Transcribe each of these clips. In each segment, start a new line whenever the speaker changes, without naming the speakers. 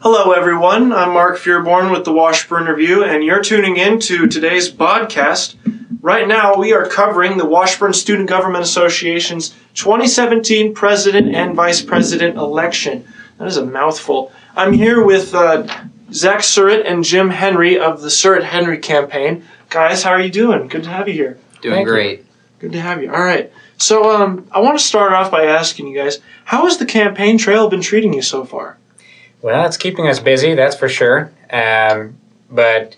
Hello, everyone. I'm Mark Fearborn with the Washburn Review, and you're tuning in to today's podcast. Right now, we are covering the Washburn Student Government Association's 2017 President and Vice President election. That is a mouthful. I'm here with uh, Zach Surratt and Jim Henry of the Surratt Henry campaign. Guys, how are you doing? Good to have you here.
Doing
Thank you.
great.
Good to have you. All right. So, um, I want to start off by asking you guys, how has the campaign trail been treating you so far?
Well, it's keeping us busy, that's for sure. Um, but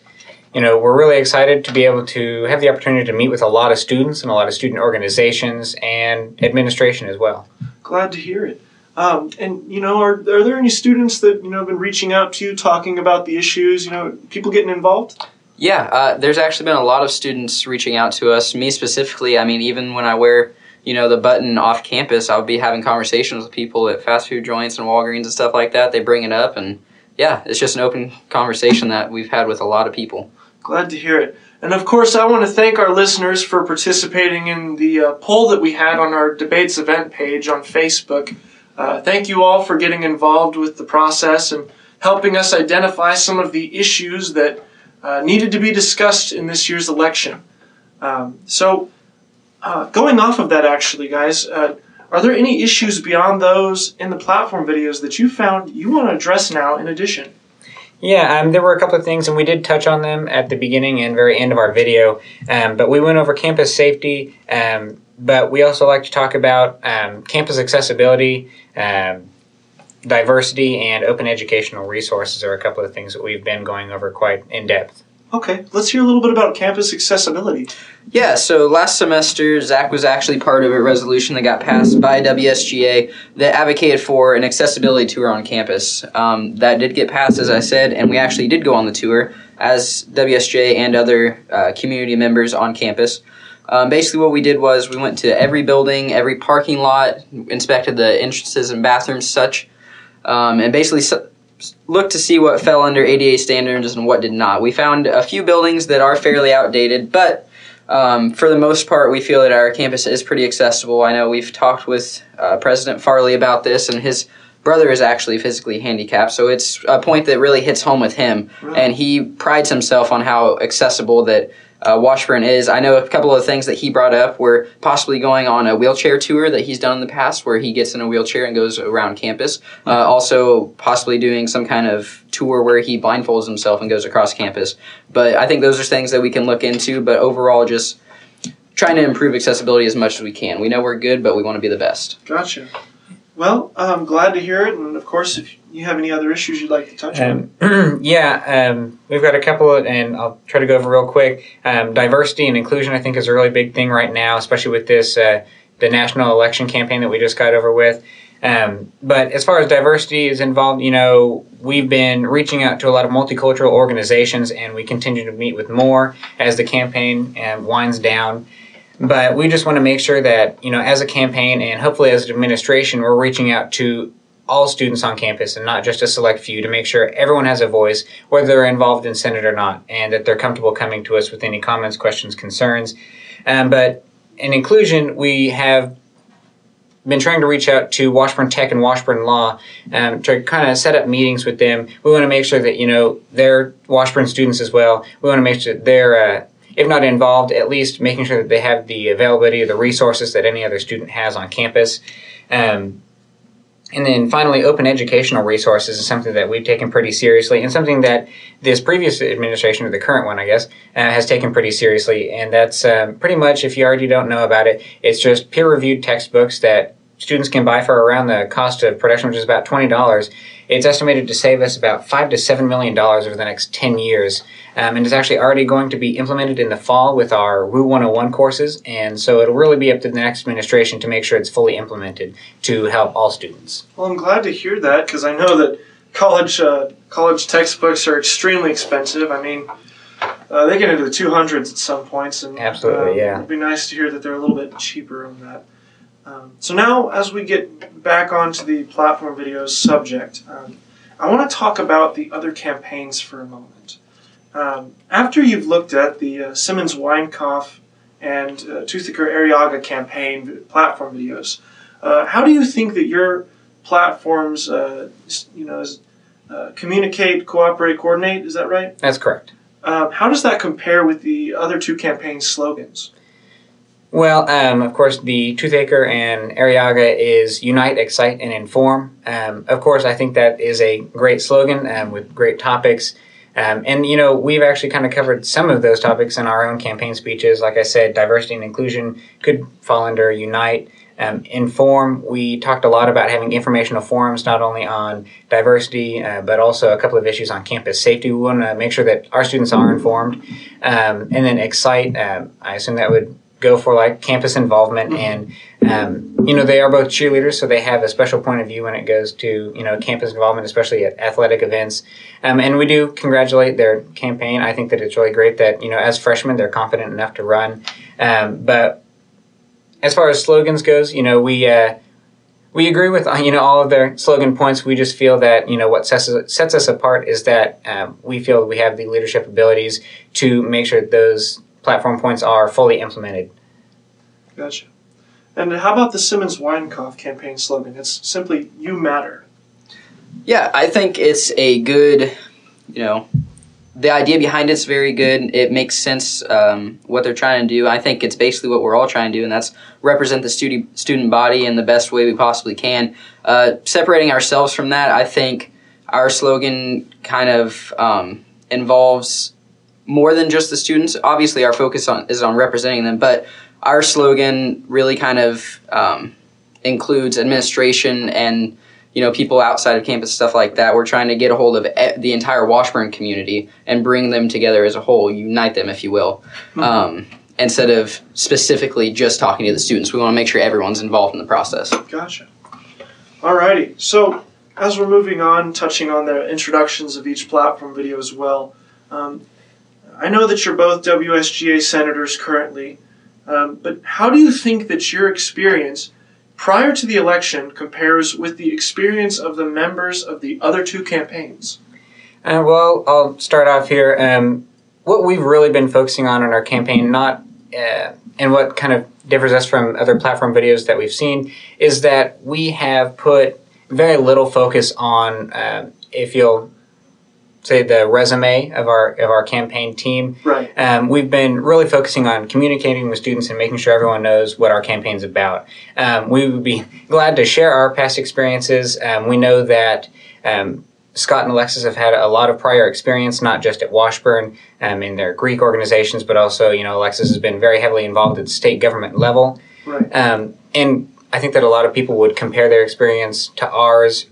you know, we're really excited to be able to have the opportunity to meet with a lot of students and a lot of student organizations and administration as well.
Glad to hear it. Um, and you know, are, are there any students that you know have been reaching out to you, talking about the issues? You know, people getting involved.
Yeah, uh, there's actually been a lot of students reaching out to us. Me specifically, I mean, even when I wear, you know, the button off campus, I'll be having conversations with people at fast food joints and Walgreens and stuff like that. They bring it up, and yeah, it's just an open conversation that we've had with a lot of people.
Glad to hear it. And of course, I want to thank our listeners for participating in the uh, poll that we had on our debates event page on Facebook. Uh, thank you all for getting involved with the process and helping us identify some of the issues that uh, needed to be discussed in this year's election. Um, so, uh, going off of that, actually, guys, uh, are there any issues beyond those in the platform videos that you found you want to address now in addition?
Yeah, um, there were a couple of things, and we did touch on them at the beginning and very end of our video. Um, but we went over campus safety, um, but we also like to talk about um, campus accessibility, um, diversity, and open educational resources are a couple of things that we've been going over quite in depth.
Okay, let's hear a little bit about campus accessibility.
Yeah, so last semester, Zach was actually part of a resolution that got passed by WSGA that advocated for an accessibility tour on campus. Um, that did get passed, as I said, and we actually did go on the tour as WSGA and other uh, community members on campus. Um, basically, what we did was we went to every building, every parking lot, inspected the entrances and bathrooms, such, um, and basically looked to see what fell under ADA standards and what did not. We found a few buildings that are fairly outdated, but um, for the most part, we feel that our campus is pretty accessible. I know we've talked with uh, President Farley about this, and his brother is actually physically handicapped, so it's a point that really hits home with him,
Right.
and he prides himself on how accessible that uh, Washburn is. I know a couple of things that he brought up were possibly going on a wheelchair tour that he's done in the past, where he gets in a wheelchair and goes around campus. Uh, also, possibly doing some kind of tour where he blindfolds himself and goes across campus. But I think those are things that we can look into. But overall, just trying to improve accessibility as much as we can. We know we're good, but we want to be the best.
Gotcha. Well, I'm glad to hear it, and of course, if you have any other issues you'd like to touch on.
Um, yeah, um, we've got a couple, of, and I'll try to go over real quick. Um, diversity and inclusion, I think, is a really big thing right now, especially with this uh, the national election campaign that we just got over with. Um, but as far as diversity is involved, you know, we've been reaching out to a lot of multicultural organizations, and we continue to meet with more as the campaign um, winds down. But we just want to make sure that, you know, as a campaign and hopefully as an administration, we're reaching out to all students on campus and not just a select few to make sure everyone has a voice, whether they're involved in Senate or not, and that they're comfortable coming to us with any comments, questions, concerns. Um, but in inclusion, we have been trying to reach out to Washburn Tech and Washburn Law um, to kind of set up meetings with them. We want to make sure that you know they're Washburn students as well. We want to make sure that they're, uh, if not involved, at least making sure that they have the availability of the resources that any other student has on campus. Um, and then finally, open educational resources is something that we've taken pretty seriously, and something that this previous administration, or the current one, I guess, uh, has taken pretty seriously. And that's um, pretty much, if you already don't know about it, it's just peer reviewed textbooks that students can buy for around the cost of production, which is about twenty dollars. It's estimated to save us about five to seven million dollars over the next ten years, um, and it's actually already going to be implemented in the fall with our WU 101 courses. And so it'll really be up to the next administration to make sure it's fully implemented to help all students.
Well, I'm glad to hear that because I know that college uh, college textbooks are extremely expensive. I mean, uh, they get into the 200s at some points, and
Absolutely,
uh,
yeah.
it'd be nice to hear that they're a little bit cheaper on that. Um, so now, as we get back onto the platform videos subject, um, I want to talk about the other campaigns for a moment. Um, after you've looked at the uh, Simmons Weinkauf and uh, Toothaker Arrillaga campaign platform videos, uh, how do you think that your platforms, uh, you know, is, uh, communicate, cooperate, coordinate. Is that right?
That's correct.
Um, how does that compare with the other two campaign slogans?
Well, um, of course, the Toothaker and Arrillaga is unite, excite, and inform. Um, of course, I think that is a great slogan um, with great topics. Um, and, you know, we've actually kind of covered some of those topics in our own campaign speeches. Like I said, diversity and inclusion could fall under unite. Um, inform, we talked a lot about having informational forums not only on diversity, uh, but also a couple of issues on campus safety. We want to make sure that our students are informed. Um, and then excite, I assume that would go for like campus involvement and um, you know they are both cheerleaders so they have a special point of view when it goes to you know campus involvement especially at athletic events. Um, and we do congratulate their campaign. I think that it's really great that you know as freshmen they're confident enough to run. Um, but as far as slogans goes you know we uh, we agree with you know all of their slogan points. We just feel that you know what sets us, sets us apart is that um, we feel we have the leadership abilities to make sure that those platform points are fully implemented.
Gotcha. And how about the Simmons Weinkauf campaign slogan? It's simply "You matter."
Yeah, I think it's a good, you know, the idea behind it's very good. It makes sense um, what they're trying to do. I think it's basically what we're all trying to do, and that's represent the student student body in the best way we possibly can. Uh, separating ourselves from that, I think our slogan kind of um, involves more than just the students. Obviously, our focus on is on representing them, but our slogan really kind of um, includes administration and you know people outside of campus stuff like that. We're trying to get a hold of the entire washburn community and bring them together as a whole unite them if you will mm-hmm. um, instead of specifically just talking to the students. We want to make sure everyone's involved in the process.
Gotcha. Alrighty so as we're moving on touching on the introductions of each platform video as well um, i know that you're both wsga senators currently um, but how do you think that your experience prior to the election compares with the experience of the members of the other two campaigns?
Uh, well, I'll start off here. Um, what we've really been focusing on in our campaign, not uh, and what kind of differs us from other platform videos that we've seen, is that we have put very little focus on, uh, if you'll say the resume of our of our campaign team.
Right.
Um, we've been really focusing on communicating with students and making sure everyone knows what our campaign's about. Um, we would be glad to share our past experiences. Um, we know that. Um, Scott and Alexis have had a lot of prior experience, not just at Washburn um, in their Greek organizations, but also, you know, Alexis has been very heavily involved at the state government level.
Right.
Um, and I think that a lot of people would compare their experience to ours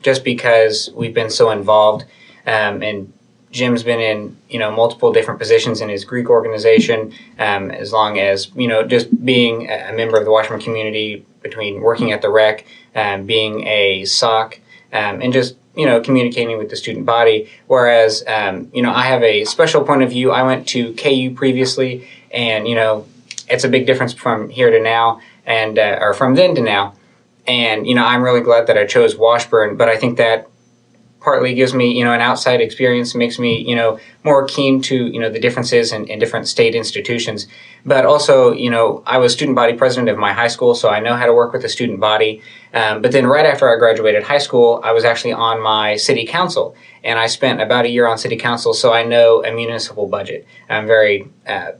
just because we've been so involved um, and Jim's been in you know multiple different positions in his Greek organization, um, as long as you know just being a member of the Washburn community, between working at the rec, um, being a SOC, um, and just you know communicating with the student body. Whereas um, you know I have a special point of view. I went to KU previously, and you know it's a big difference from here to now, and uh, or from then to now. And you know I'm really glad that I chose Washburn, but I think that partly gives me you know an outside experience makes me you know more keen to you know the differences in, in, different state institutions. But also you know i was student body president of my high school so i know how to work with the student body. Um, but then right after i graduated high school i was actually on my city council and i spent about a year on city council so i know a municipal budget. I'm very uh,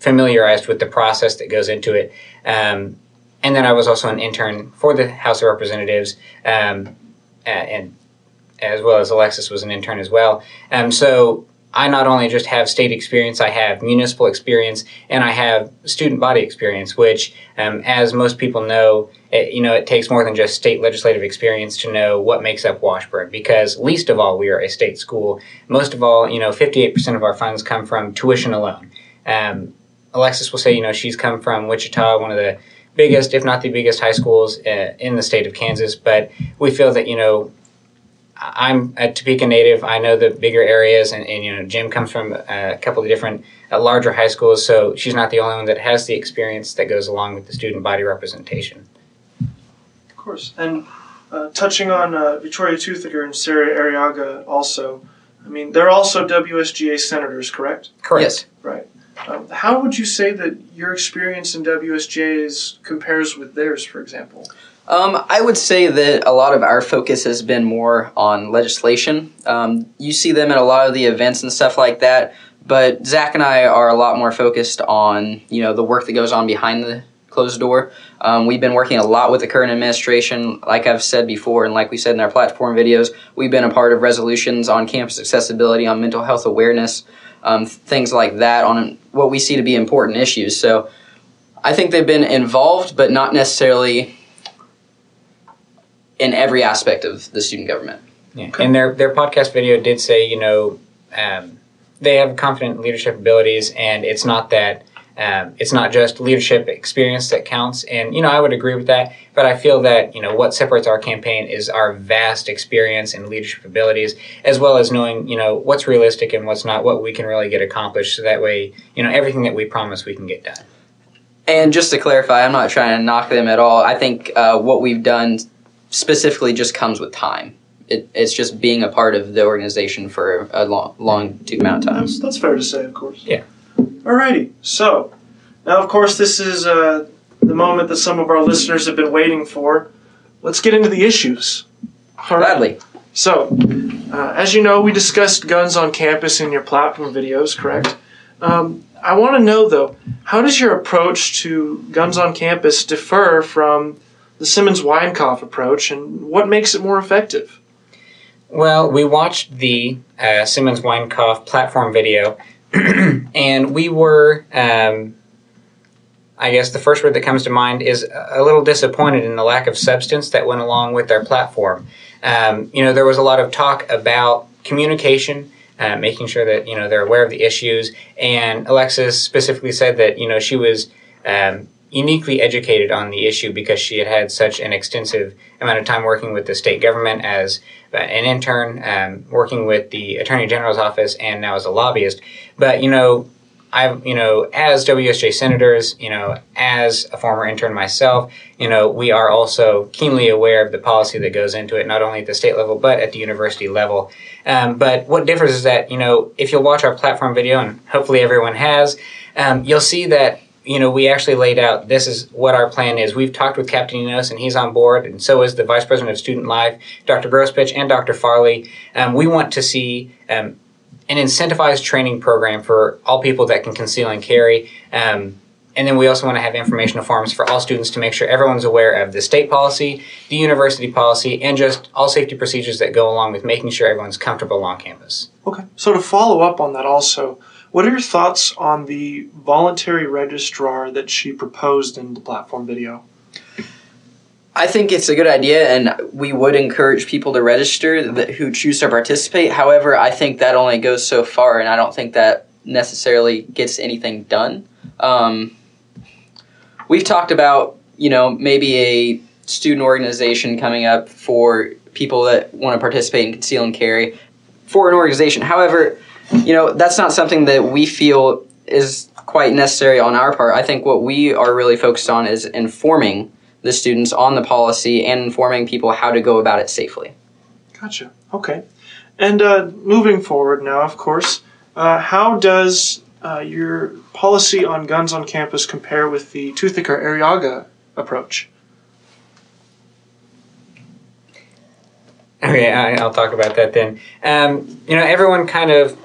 familiarized with the process that goes into it. Um, and then i was also an intern for the house of representatives um, and as well as Alexis was an intern as well. Um, so I not only just have state experience, I have municipal experience, and I have student body experience. Which, um, as most people know, it, you know it takes more than just state legislative experience to know what makes up Washburn. Because least of all, we are a state school. Most of all, you know, fifty-eight percent of our funds come from tuition alone. Um, Alexis will say, you know, she's come from Wichita, one of the biggest, if not the biggest, high schools uh, in the state of Kansas. But we feel that you know I'm a Topeka native. I know the bigger areas, and, and you know, Jim comes from a couple of different uh, larger high schools, so she's not the only one that has the experience that goes along with the student body representation.
Of course, and uh, touching on uh, Victoria Toothaker and Sarah Arrillaga, also, I mean, they're also WSGA senators, correct?
Correct.
Yes.
Right. Um, how would you say that your experience in WSGA is, compares with theirs, for example?
Um, I would say that a lot of our focus has been more on legislation. Um, you see them at a lot of the events and stuff like that, but Zach and I are a lot more focused on you know the work that goes on behind the closed door. Um, we've been working a lot with the current administration, like I've said before, and like we said in our platform videos. We've been a part of resolutions on campus accessibility, on mental health awareness, um, things like that, on what we see to be important issues. So I think they've been involved, but not necessarily in every aspect of the student government.
Yeah. And their their podcast video did say, you know, um, they have confident leadership abilities, and it's not that. Um, it's not just leadership experience that counts, and you know I would agree with that. But I feel that you know what separates our campaign is our vast experience and leadership abilities, as well as knowing you know what's realistic and what's not, what we can really get accomplished. So that way, you know everything that we promise we can get done.
And just to clarify, I'm not trying to knock them at all. I think uh, what we've done specifically just comes with time. It, it's just being a part of the organization for a long, long amount of time.
That's, that's fair to say, of course.
Yeah.
Alrighty. So, now of course, this is uh, the moment that some of our listeners have been waiting for. Let's get into the issues. All right.
Gladly.
So, uh, as you know, we discussed guns on campus in your platform videos, correct? Um, I want to know though, how does your approach to guns on campus differ from the Simmons Weinkauf approach, and what makes it more effective?
Well, we watched the uh, Simmons Weinkauf platform video, and we were, um, I guess the first word that comes to mind is a little disappointed in the lack of substance that went along with their platform. Um, you know, there was a lot of talk about communication. Uh, making sure that you know they're aware of the issues, and Alexis specifically said that you know she was um, uniquely educated on the issue because she had had such an extensive amount of time working with the state government as uh, an intern, um, working with the attorney general's office, and now as a lobbyist. But you know, I've you know, as WSJ senators, you know, as a former intern myself, you know, we are also keenly aware of the policy that goes into it, not only at the state level but at the university level. Um, but what differs is that you know, if you'll watch our platform video, and hopefully everyone has, um, you'll see that you know, we actually laid out this is what our plan is. We've talked with Captain Enos, and he's on board, and so is the Vice President of Student Life, Dr. Grospitch, and Dr. Farley. Um, we want to see um, an incentivized training program for all people that can conceal and carry. Um, and then we also want to have informational forms for all students to make sure everyone's aware of the state policy, the university policy, and just all safety procedures that go along with making sure everyone's comfortable on campus.
Okay. So to follow up on that also, what are your thoughts on the voluntary registrar that she proposed in the platform video?
I think it's a good idea, and we would encourage people to register that, who choose to participate. However, I think that only goes so far, and I don't think that necessarily gets anything done. Um, we've talked about, you know, maybe a student organization coming up for people that want to participate in conceal and carry for an organization. However, you know, that's not something that we feel is quite necessary on our part. I think what we are really focused on is informing the students on the policy and informing people how to go about it safely.
Gotcha. Okay. And uh, moving forward now, of course, uh, how does uh, your policy on guns on campus compare with the Toothaker Arrillaga approach?
Okay, I, will talk about that then. Um, you know, everyone kind of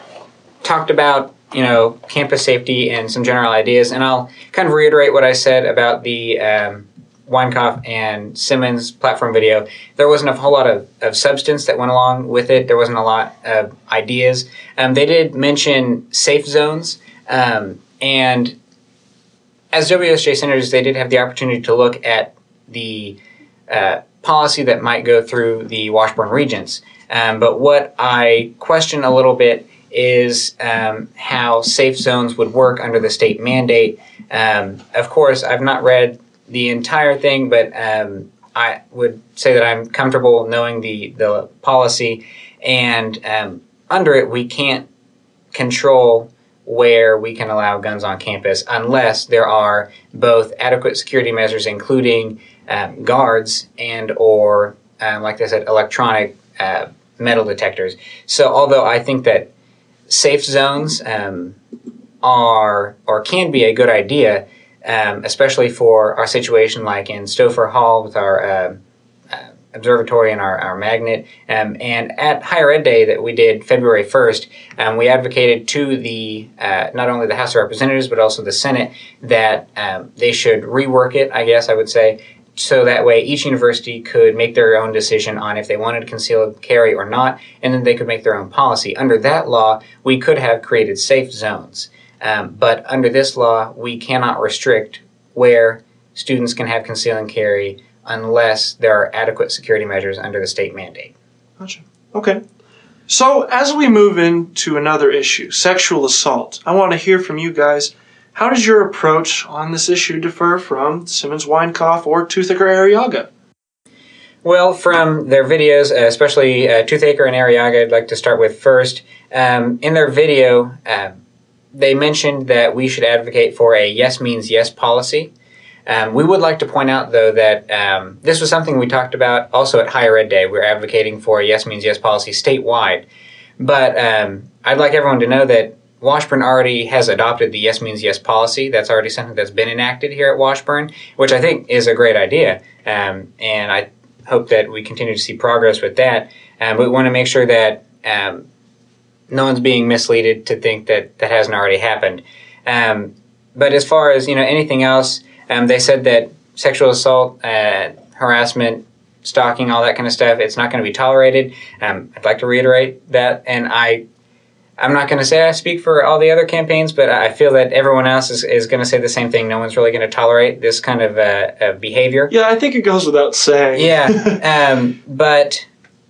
talked about you know campus safety and some general ideas, and I'll kind of reiterate what I said about the um, Weinkauf and Simmons platform video. There wasn't a whole lot of, of substance that went along with it. There wasn't a lot of ideas. Um, they did mention safe zones, um, and as WSJ senators, they did have the opportunity to look at the uh, policy that might go through the Washburn Regents. Um, but what I question a little bit is um, how safe zones would work under the state mandate. Um, of course, I've not read the entire thing, but um, I would say that I'm comfortable knowing the, the policy. And um, under it, we can't control where we can allow guns on campus unless there are both adequate security measures, including um, guards and or, um, like I said, electronic uh, metal detectors. So although I think that safe zones um, are or can be a good idea. um, especially for our situation like in Stoffer Hall with our uh, uh, observatory and our, our magnet. Um, and at Higher Ed Day that we did February 1st, um, we advocated to the uh, not only the House of Representatives but also the Senate that um, they should rework it, I guess I would say, so that way each university could make their own decision on if they wanted to conceal carry or not, and then they could make their own policy. Under that law, we could have created safe zones. Um, but under this law, we cannot restrict where students can have conceal and carry unless there are adequate security measures under the state mandate.
Gotcha. Okay. So, as we move into another issue, sexual assault, I want to hear from you guys. How does your approach on this issue differ from Simmons Weinkauf or Toothaker Arrillaga?
Well, from their videos, uh, especially uh, Toothaker and Arrillaga, I'd like to start with first. Um, in their video, uh, they mentioned that we should advocate for a yes means yes policy. Um, we would like to point out, though, that um, this was something we talked about also at Higher Ed Day. We're advocating for a yes means yes policy statewide. But um, I'd like everyone to know that Washburn already has adopted the yes means yes policy. That's already something that's been enacted here at Washburn, which I think is a great idea. Um, and I hope that we continue to see progress with that. Um, we want to make sure that um, no one's being misleaded to think that that hasn't already happened. Um, but as far as you know, anything else, um, they said that sexual assault, uh, harassment, stalking, all that kind of stuff, it's not going to be tolerated. Um, I'd like to reiterate that, and I I'm not going to say I speak for all the other campaigns, but I feel that everyone else is, is going to say the same thing. No one's really going to tolerate this kind of uh, uh, behavior.
Yeah, I think it goes without saying.
Yeah, um, but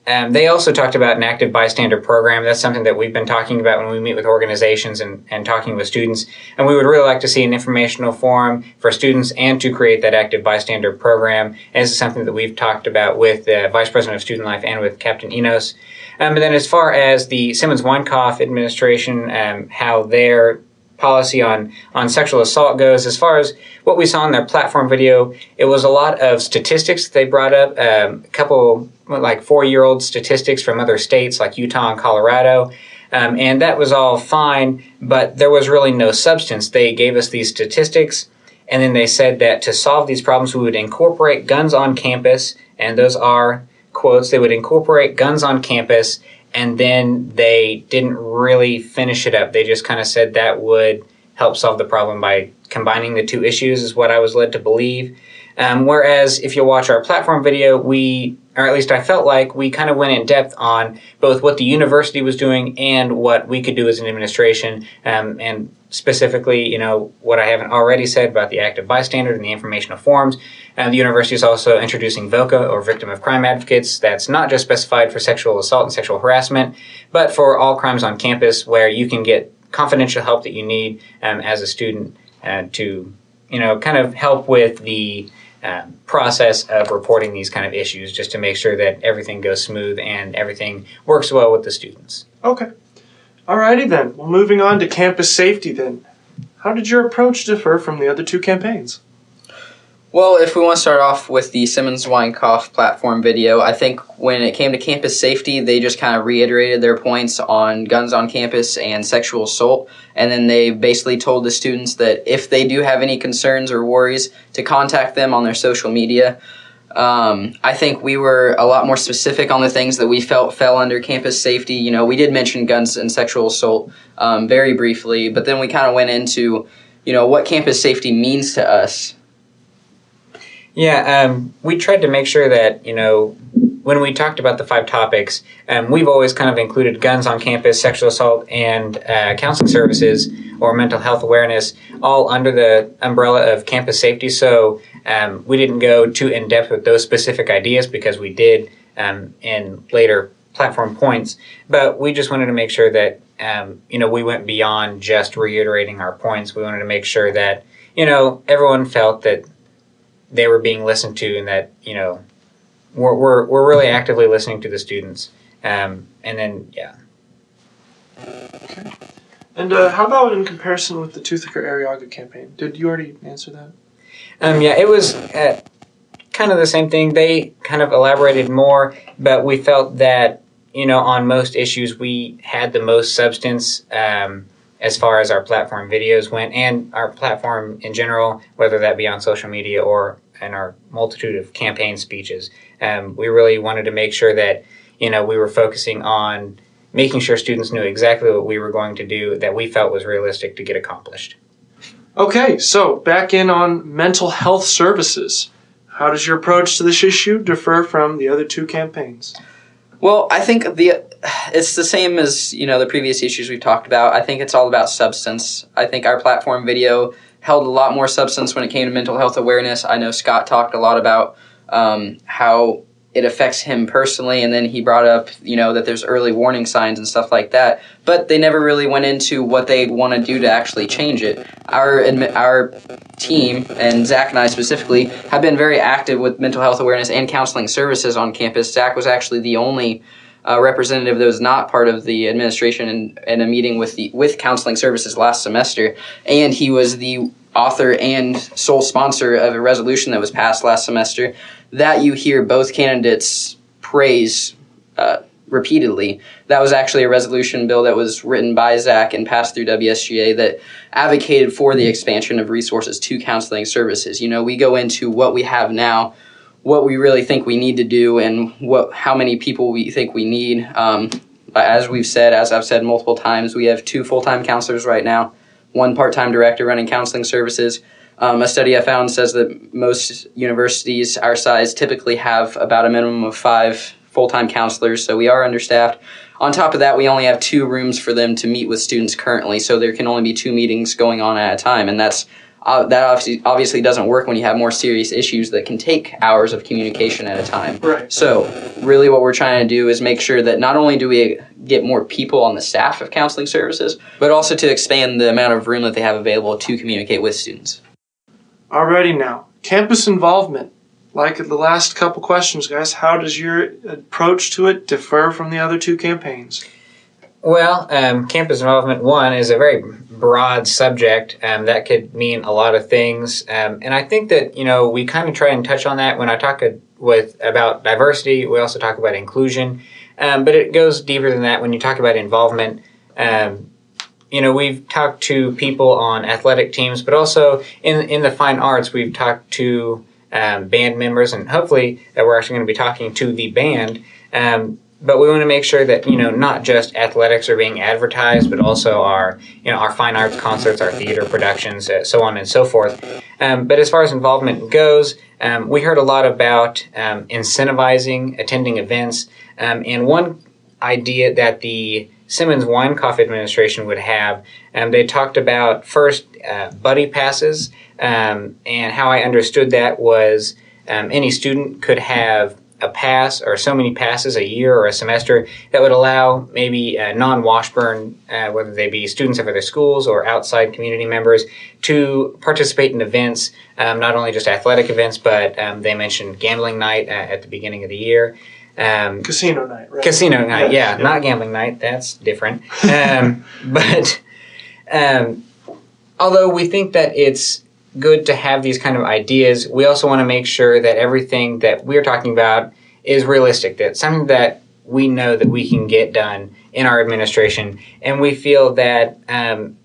um, they also talked about an active bystander program. That's something that we've been talking about when we meet with organizations and, and talking with students. And we would really like to see an informational forum for students and to create that active bystander program. And this is something that we've talked about with the Vice President of Student Life and with Captain Enos. Um, and then as far as the Simmons Weinkauf administration, um, how their policy on, on sexual assault goes, as far as what we saw in their platform video, it was a lot of statistics they brought up, um, a couple like four year old statistics from other states like Utah and Colorado. Um, and that was all fine, but there was really no substance. They gave us these statistics, and then they said that to solve these problems, we would incorporate guns on campus, and those are quotes. They would incorporate guns on campus, and then they didn't really finish it up. They just kind of said that would help solve the problem by combining the two issues, is what I was led to believe. Um, whereas if you watch our platform video, we, or at least I felt like we kind of went in depth on both what the university was doing and what we could do as an administration, um, and specifically, you know, what I haven't already said about the active bystander and the informational forms. Uh, the university is also introducing VOCA, or Victim of Crime Advocates. That's not just specified for sexual assault and sexual harassment, but for all crimes on campus where you can get confidential help that you need um, as a student uh, to, you know, kind of help with the um, process of reporting these kind of issues just to make sure that everything goes smooth and everything works well with the students.
Okay. Alrighty then. Well, moving on to campus safety then. How did your approach differ from the other two campaigns?
Well, if we want to start off with the Simmons Weinkauf platform video, I think when it came to campus safety, they just kind of reiterated their points on guns on campus and sexual assault. And then they basically told the students that if they do have any concerns or worries, to contact them on their social media. Um, I think we were a lot more specific on the things that we felt fell under campus safety. You know, we did mention guns and sexual assault um, very briefly, but then we kind of went into, you know, what campus safety means to us
yeah, um, we tried to make sure that, you know, when we talked about the five topics, um, we've always kind of included guns on campus, sexual assault, and uh, counseling services or mental health awareness all under the umbrella of campus safety. So um, we didn't go too in depth with those specific ideas because we did um, in later platform points. But we just wanted to make sure that, um, you know, we went beyond just reiterating our points. We wanted to make sure that, you know, everyone felt that they were being listened to and that you know we're we're, we're really actively listening to the students. Um, and then yeah.
Okay and uh, how about in comparison with the Toothaker Arrillaga campaign? Did you already answer that?
Um, yeah it was uh, kind of the same thing. They kind of elaborated more but we felt that you know on most issues we had the most substance. Um, as far as our platform videos went and our platform in general, whether that be on social media or in our multitude of campaign speeches. Um, we really wanted to make sure that you know we were focusing on making sure students knew exactly what we were going to do that we felt was realistic to get accomplished.
Okay, so back in on mental health services. How does your approach to this issue differ from the other two campaigns?
Well, I think the it's the same as you know the previous issues we've talked about. I think it's all about substance. I think our platform video held a lot more substance when it came to mental health awareness. I know Scott talked a lot about um, how it affects him personally, and then he brought up you know that there's early warning signs and stuff like that. But they never really went into what they want to do to actually change it. Our our team and Zach and I specifically have been very active with mental health awareness and counseling services on campus. Zach was actually the only uh, representative that was not part of the administration in, in a meeting with the with counseling services last semester, and he was the author and sole sponsor of a resolution that was passed last semester that you hear both candidates praise uh, repeatedly. That was actually a resolution bill that was written by Zach and passed through WSGA that advocated for the expansion of resources to counseling services. You know, we go into what we have now what we really think we need to do and what how many people we think we need. Um, as we've said, as I've said multiple times, we have two full time counselors right now, one part time director running counseling services. Um, a study I found says that most universities our size typically have about a minimum of five full time counselors, so we are understaffed. On top of that, we only have two rooms for them to meet with students currently, so there can only be two meetings going on at a time, and that's uh, that obviously obviously doesn't work when you have more serious issues that can take hours of communication at a time.
Right.
So, really, what we're trying to do is make sure that not only do we get more people on the staff of counseling services, but also to expand the amount of room that they have available to communicate with students.
Alrighty now, campus involvement. Like the last couple questions, guys, how does your approach to it differ from the other two campaigns?
Well, um, campus involvement one is a very broad subject um, that could mean a lot of things, um, and I think that you know we kind of try and touch on that when I talk with about diversity. We also talk about inclusion, um, but it goes deeper than that when you talk about involvement. Um, you know, we've talked to people on athletic teams, but also in in the fine arts, we've talked to um, band members, and hopefully, that we're actually going to be talking to the band but we want to make sure that you know not just athletics are being advertised, but also our you know our fine arts concerts, our theater productions, uh, so on and so forth. Um, but as far as involvement goes, um, we heard a lot about um, incentivizing attending events, um, and one idea that the Simmons Weinkauf administration would have, um, they talked about first uh, buddy passes, um, and how I understood that was any student could have a pass or so many passes a year or a semester that would allow maybe uh, non Washburn, uh, whether they be students of other schools or outside community members, to participate in events, um, not only just athletic events, but um, they mentioned gambling night uh, at the beginning of the year.
Um, casino night, right?
Casino night, yeah, yeah, not gambling night. That's different. Um, but um, although we think that it's good to have these kind of ideas. We also want to make sure that everything that we're talking about is realistic, that something that we know that we can get done in our administration. And we feel that, um,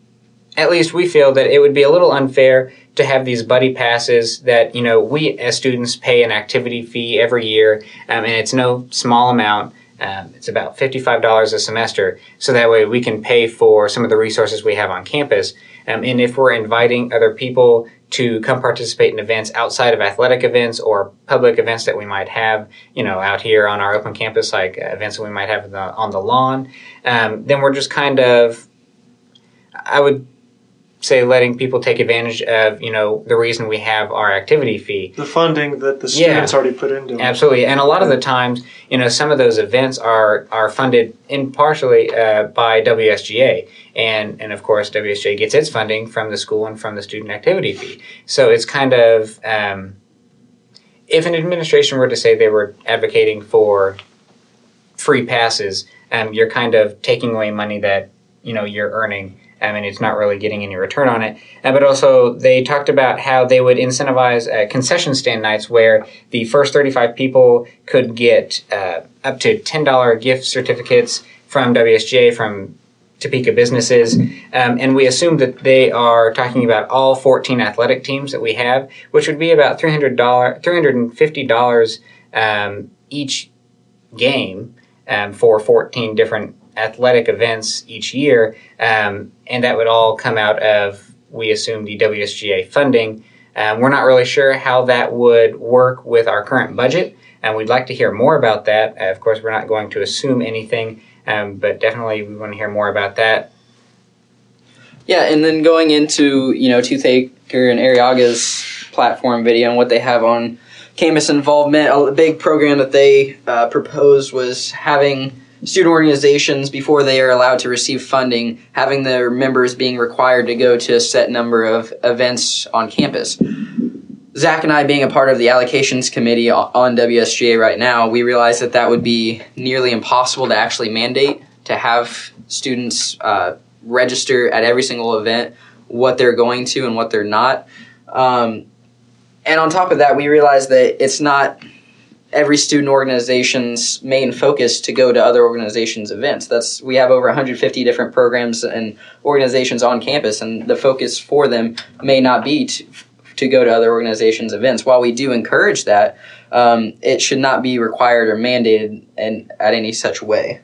at least we feel that it would be a little unfair to have these buddy passes that, you know, we as students pay an activity fee every year, um, and it's no small amount. Um, it's about $55 a semester, so that way we can pay for some of the resources we have on campus. Um, and if we're inviting other people to come participate in events outside of athletic events or public events that we might have, you know, out here on our open campus, like uh, events that we might have the, on the lawn, um, then we're just kind of, I would say letting people take advantage of you know the reason we have our activity fee.
The funding that the students yeah, already put into it.
Absolutely. And a lot of the times you know some of those events are are funded in partially uh, by WSGA and and of course WSGA gets its funding from the school and from the student activity fee. So it's kind of um, if an administration were to say they were advocating for free passes um, you're kind of taking away money that you know you're earning I mean, it's not really getting any return on it. Uh, but also, they talked about how they would incentivize uh, concession stand nights where the first 35 people could get uh, up to $10 gift certificates from WSGA from Topeka businesses, um, and we assume that they are talking about all 14 athletic teams that we have, which would be about $300, $350 um, each game um, for 14 different athletic events each year, um, and that would all come out of, we assume, the WSGA funding. Um, we're not really sure how that would work with our current budget, and we'd like to hear more about that. Uh, of course, we're not going to assume anything, um, but definitely we want to hear more about that.
Yeah, and then going into you know Toothaker and Arrillaga's platform video and what they have on campus involvement, a big program that they uh, proposed was having student organizations before they are allowed to receive funding, having their members being required to go to a set number of events on campus. Zach and I, being a part of the allocations committee on WSGA right now, we realized that that would be nearly impossible to actually mandate to have students uh, register at every single event what they're going to and what they're not. Um, and on top of that, we realized that it's not every student organization's main focus to go to other organizations' events. That's we have over 150 different programs and organizations on campus, and the focus for them may not be to, to go to other organizations' events. While we do encourage that, um, it should not be required or mandated in at any such way.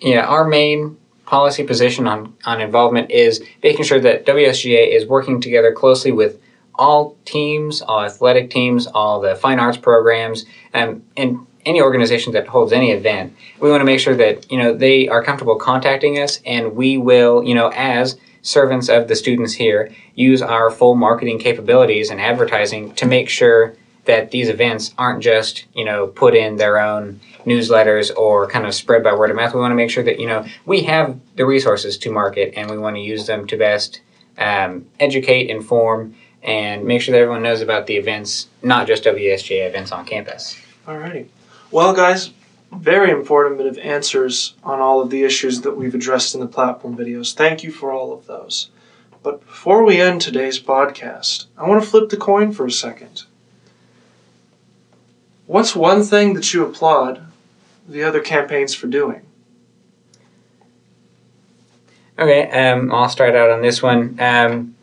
Yeah, our main policy position on, on involvement is making sure that WSGA is working together closely with all teams, all athletic teams, all the fine arts programs, um, and any organization that holds any event. We want to make sure that you know they are comfortable contacting us, and we will, you know, as servants of the students here, use our full marketing capabilities and advertising to make sure that these events aren't just you know put in their own newsletters or kind of spread by word of mouth. We want to make sure that you know we have the resources to market, and we want to use them to best um, educate, inform, and make sure that everyone knows about the events, not just WSGA events on campus.
Alrighty. Well, guys, very informative answers on all of the issues that we've addressed in the platform videos. Thank you for all of those. But before we end today's podcast, I want to flip the coin for a second. What's one thing that you applaud the other campaigns for doing?
Okay, um, I'll start out on this one. Um,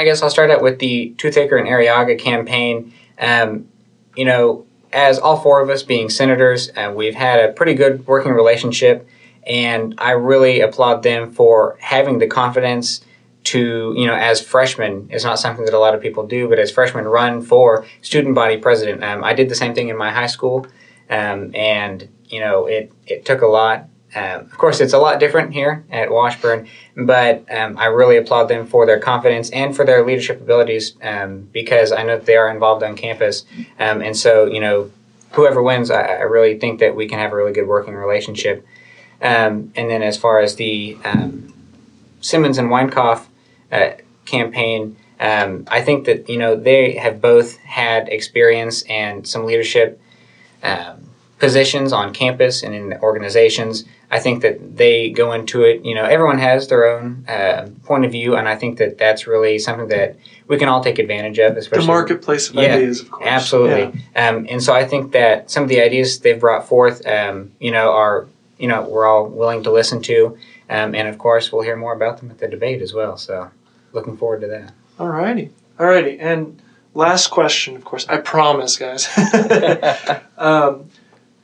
I guess I'll start out with the Toothaker and Arrillaga campaign. Um, you know, as all four of us being senators, uh, we've had a pretty good working relationship, and I really applaud them for having the confidence to, you know, as freshmen, it's not something that a lot of people do, but as freshmen, run for student body president. Um, I did the same thing in my high school, um, and you know, it it took a lot. Um, of course, it's a lot different here at Washburn, but um, I really applaud them for their confidence and for their leadership abilities um, because I know that they are involved on campus. Um, and so, you know, whoever wins, I, I, really think that we can have a really good working relationship. Um, and then, as far as the um, Simmons and Weinkauf uh, campaign, I think that, you know, they have both had experience and some leadership positions on campus and in organizations. I think that they go into it. You know, everyone has their own uh, point of view, and I think that that's really something that we can all take advantage of. Especially
the marketplace of
yeah,
ideas, of course.
Absolutely, yeah. um, and so I think that some of the ideas they've brought forth, um, you know, are you know we're all willing to listen to, um, and of course we'll hear more about them at the debate as well. So, looking forward to that.
All righty, all righty, and last question, of course. I promise, guys.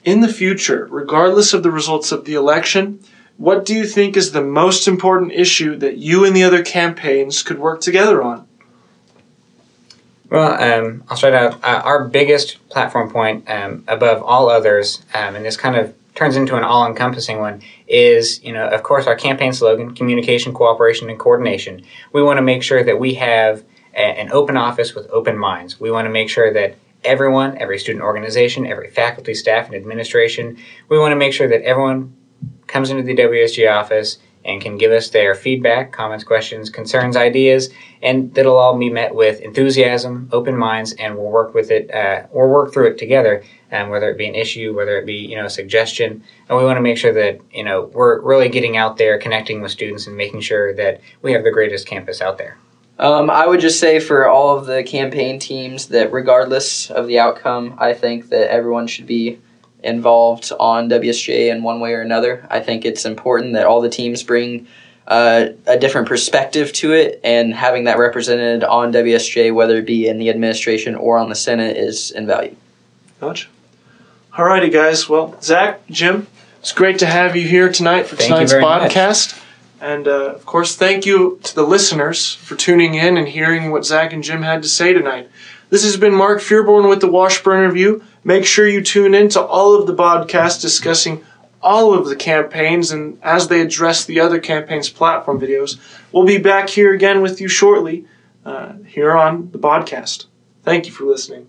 in the future, regardless of the results of the election, what do you think is the most important issue that you and the other campaigns could work together on?
Well, um, I'll start out. Uh, our biggest platform point, um, above all others, um, and this kind of turns into an all-encompassing one, is you know, of course, our campaign slogan: communication, cooperation, and coordination. We want to make sure that we have a, an open office with open minds. We want to make sure that everyone, every student organization, every faculty, staff, and administration. We want to make sure that everyone comes into the WSG office and can give us their feedback, comments, questions, concerns, ideas, and that'll all be met with enthusiasm, open minds, and we'll work with it. Uh, we'll work through it together, um, whether it be an issue, whether it be you know a suggestion, and we want to make sure that you know we're really getting out there, connecting with students, and making sure that we have the greatest campus out there.
Um, I would just say for all of the campaign teams that, regardless of the outcome, I think that everyone should be involved on WSJ in one way or another. I think it's important that all the teams bring uh, a different perspective to it, and having that represented on WSJ, whether it be in the administration or on the Senate, is invaluable.
Gotcha. All righty, guys. Well, Zach, Jim, it's great to have you here tonight for
Thank
tonight's
podcast. much.
And uh, of course, thank you to the listeners for tuning in and hearing what Zach and Jim had to say tonight. This has been Mark Fearborn with the Washburn Review. Make sure you tune in to all of the podcasts discussing all of the campaigns and as they address the other campaigns' platform videos. We'll be back here again with you shortly uh, here on the podcast. Thank you for listening.